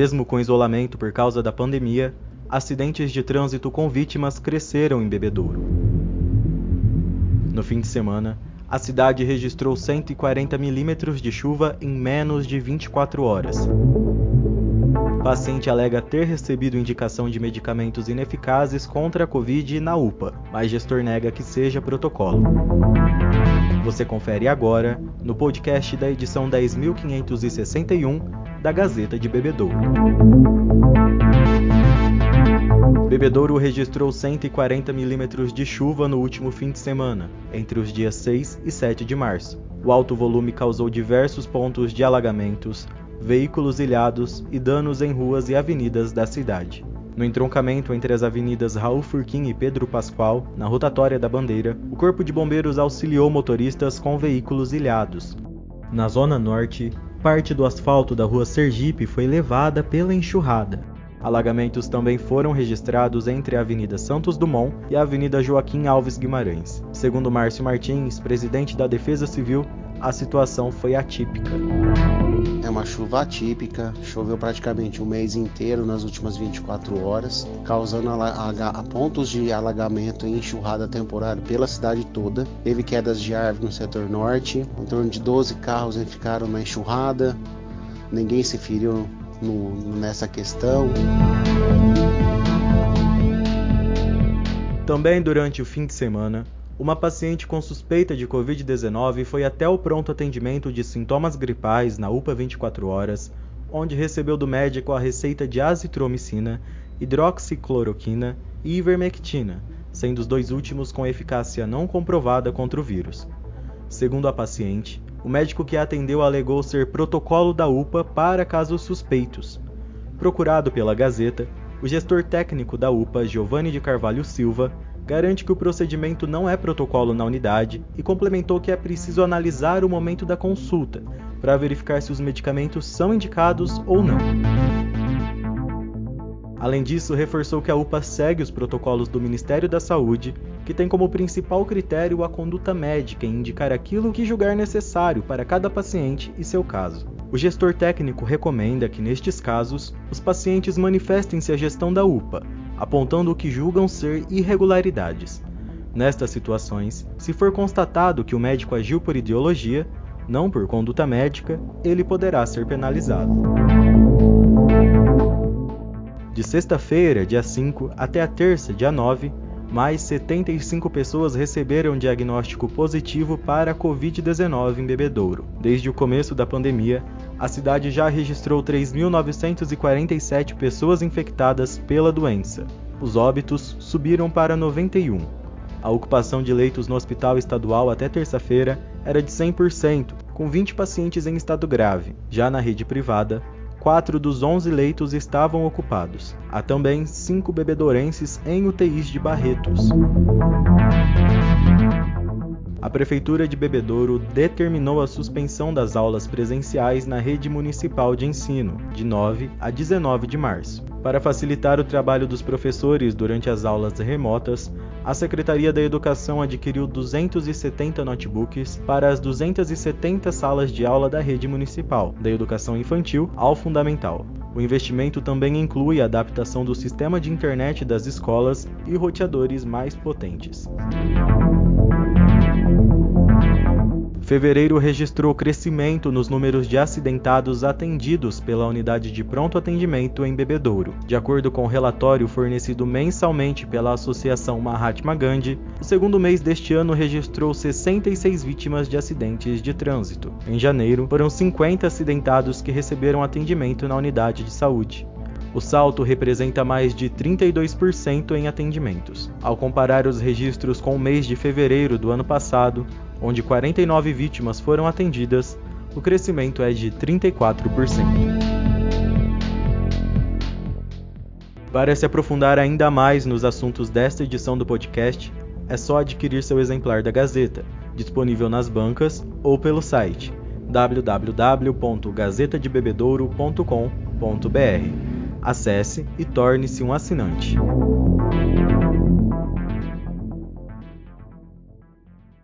Mesmo com isolamento por causa da pandemia, acidentes de trânsito com vítimas cresceram em Bebedouro. No fim de semana, a cidade registrou 140 milímetros de chuva em menos de 24 horas. O paciente alega ter recebido indicação de medicamentos ineficazes contra a Covid na UPA, mas gestor nega que seja protocolo. Você confere agora no podcast da edição 10.561 da Gazeta de Bebedouro. Bebedouro registrou 140 milímetros de chuva no último fim de semana, entre os dias 6 e 7 de março. O alto volume causou diversos pontos de alagamentos, veículos ilhados e danos em ruas e avenidas da cidade. No entroncamento entre as avenidas Raul Furquim e Pedro Pascoal, na rotatória da Bandeira, o Corpo de Bombeiros auxiliou motoristas com veículos ilhados. Na zona norte, parte do asfalto da rua Sergipe foi levada pela enxurrada. Alagamentos também foram registrados entre a Avenida Santos Dumont e a Avenida Joaquim Alves Guimarães. Segundo Márcio Martins, presidente da Defesa Civil, a situação foi atípica. É uma chuva atípica, choveu praticamente o mês inteiro nas últimas 24 horas, causando pontos de alagamento e enxurrada temporária pela cidade toda. Teve quedas de árvore no setor norte, em torno de 12 carros ficaram na enxurrada, ninguém se feriu no, nessa questão. Também durante o fim de semana, uma paciente com suspeita de Covid-19 foi até o pronto atendimento de sintomas gripais na UPA 24 horas, onde recebeu do médico a receita de azitromicina, hidroxicloroquina e ivermectina, sendo os dois últimos com eficácia não comprovada contra o vírus. Segundo a paciente, o médico que a atendeu alegou ser protocolo da UPA para casos suspeitos. Procurado pela Gazeta, o gestor técnico da UPA, Giovanni de Carvalho Silva, garante que o procedimento não é protocolo na unidade e complementou que é preciso analisar o momento da consulta para verificar se os medicamentos são indicados ou não. Além disso, reforçou que a UPA segue os protocolos do Ministério da Saúde, que tem como principal critério a conduta médica em indicar aquilo que julgar necessário para cada paciente e seu caso. O gestor técnico recomenda que, nestes casos, os pacientes manifestem-se à gestão da UPA, apontando o que julgam ser irregularidades. Nestas situações, se for constatado que o médico agiu por ideologia, não por conduta médica, ele poderá ser penalizado. De sexta-feira, dia 5, até a terça, dia 9, mais 75 pessoas receberam diagnóstico positivo para a Covid-19 em Bebedouro. Desde o começo da pandemia, a cidade já registrou 3.947 pessoas infectadas pela doença. Os óbitos subiram para 91. A ocupação de leitos no hospital estadual até terça-feira era de 100%, com 20 pacientes em estado grave. Já na rede privada, 4 dos 11 leitos estavam ocupados. Há também 5 bebedorenses em UTIs de Barretos. A Prefeitura de Bebedouro determinou a suspensão das aulas presenciais na rede municipal de ensino, de 9 a 19 de março. Para facilitar o trabalho dos professores durante as aulas remotas, a Secretaria da Educação adquiriu 270 notebooks para as 270 salas de aula da rede municipal, da educação infantil ao fundamental. O investimento também inclui a adaptação do sistema de internet das escolas e roteadores mais potentes. Fevereiro registrou crescimento nos números de acidentados atendidos pela unidade de pronto atendimento em Bebedouro. De acordo com o relatório fornecido mensalmente pela Associação Mahatma Gandhi, o segundo mês deste ano registrou 66 vítimas de acidentes de trânsito. Em janeiro, foram 50 acidentados que receberam atendimento na unidade de saúde. O salto representa mais de 32% em atendimentos. Ao comparar os registros com o mês de fevereiro do ano passado, onde 49 vítimas foram atendidas, o crescimento é de 34%. Para se aprofundar ainda mais nos assuntos desta edição do podcast, é só adquirir seu exemplar da Gazeta, disponível nas bancas ou pelo site www.gazetadebebedouro.com.br. Acesse e torne-se um assinante.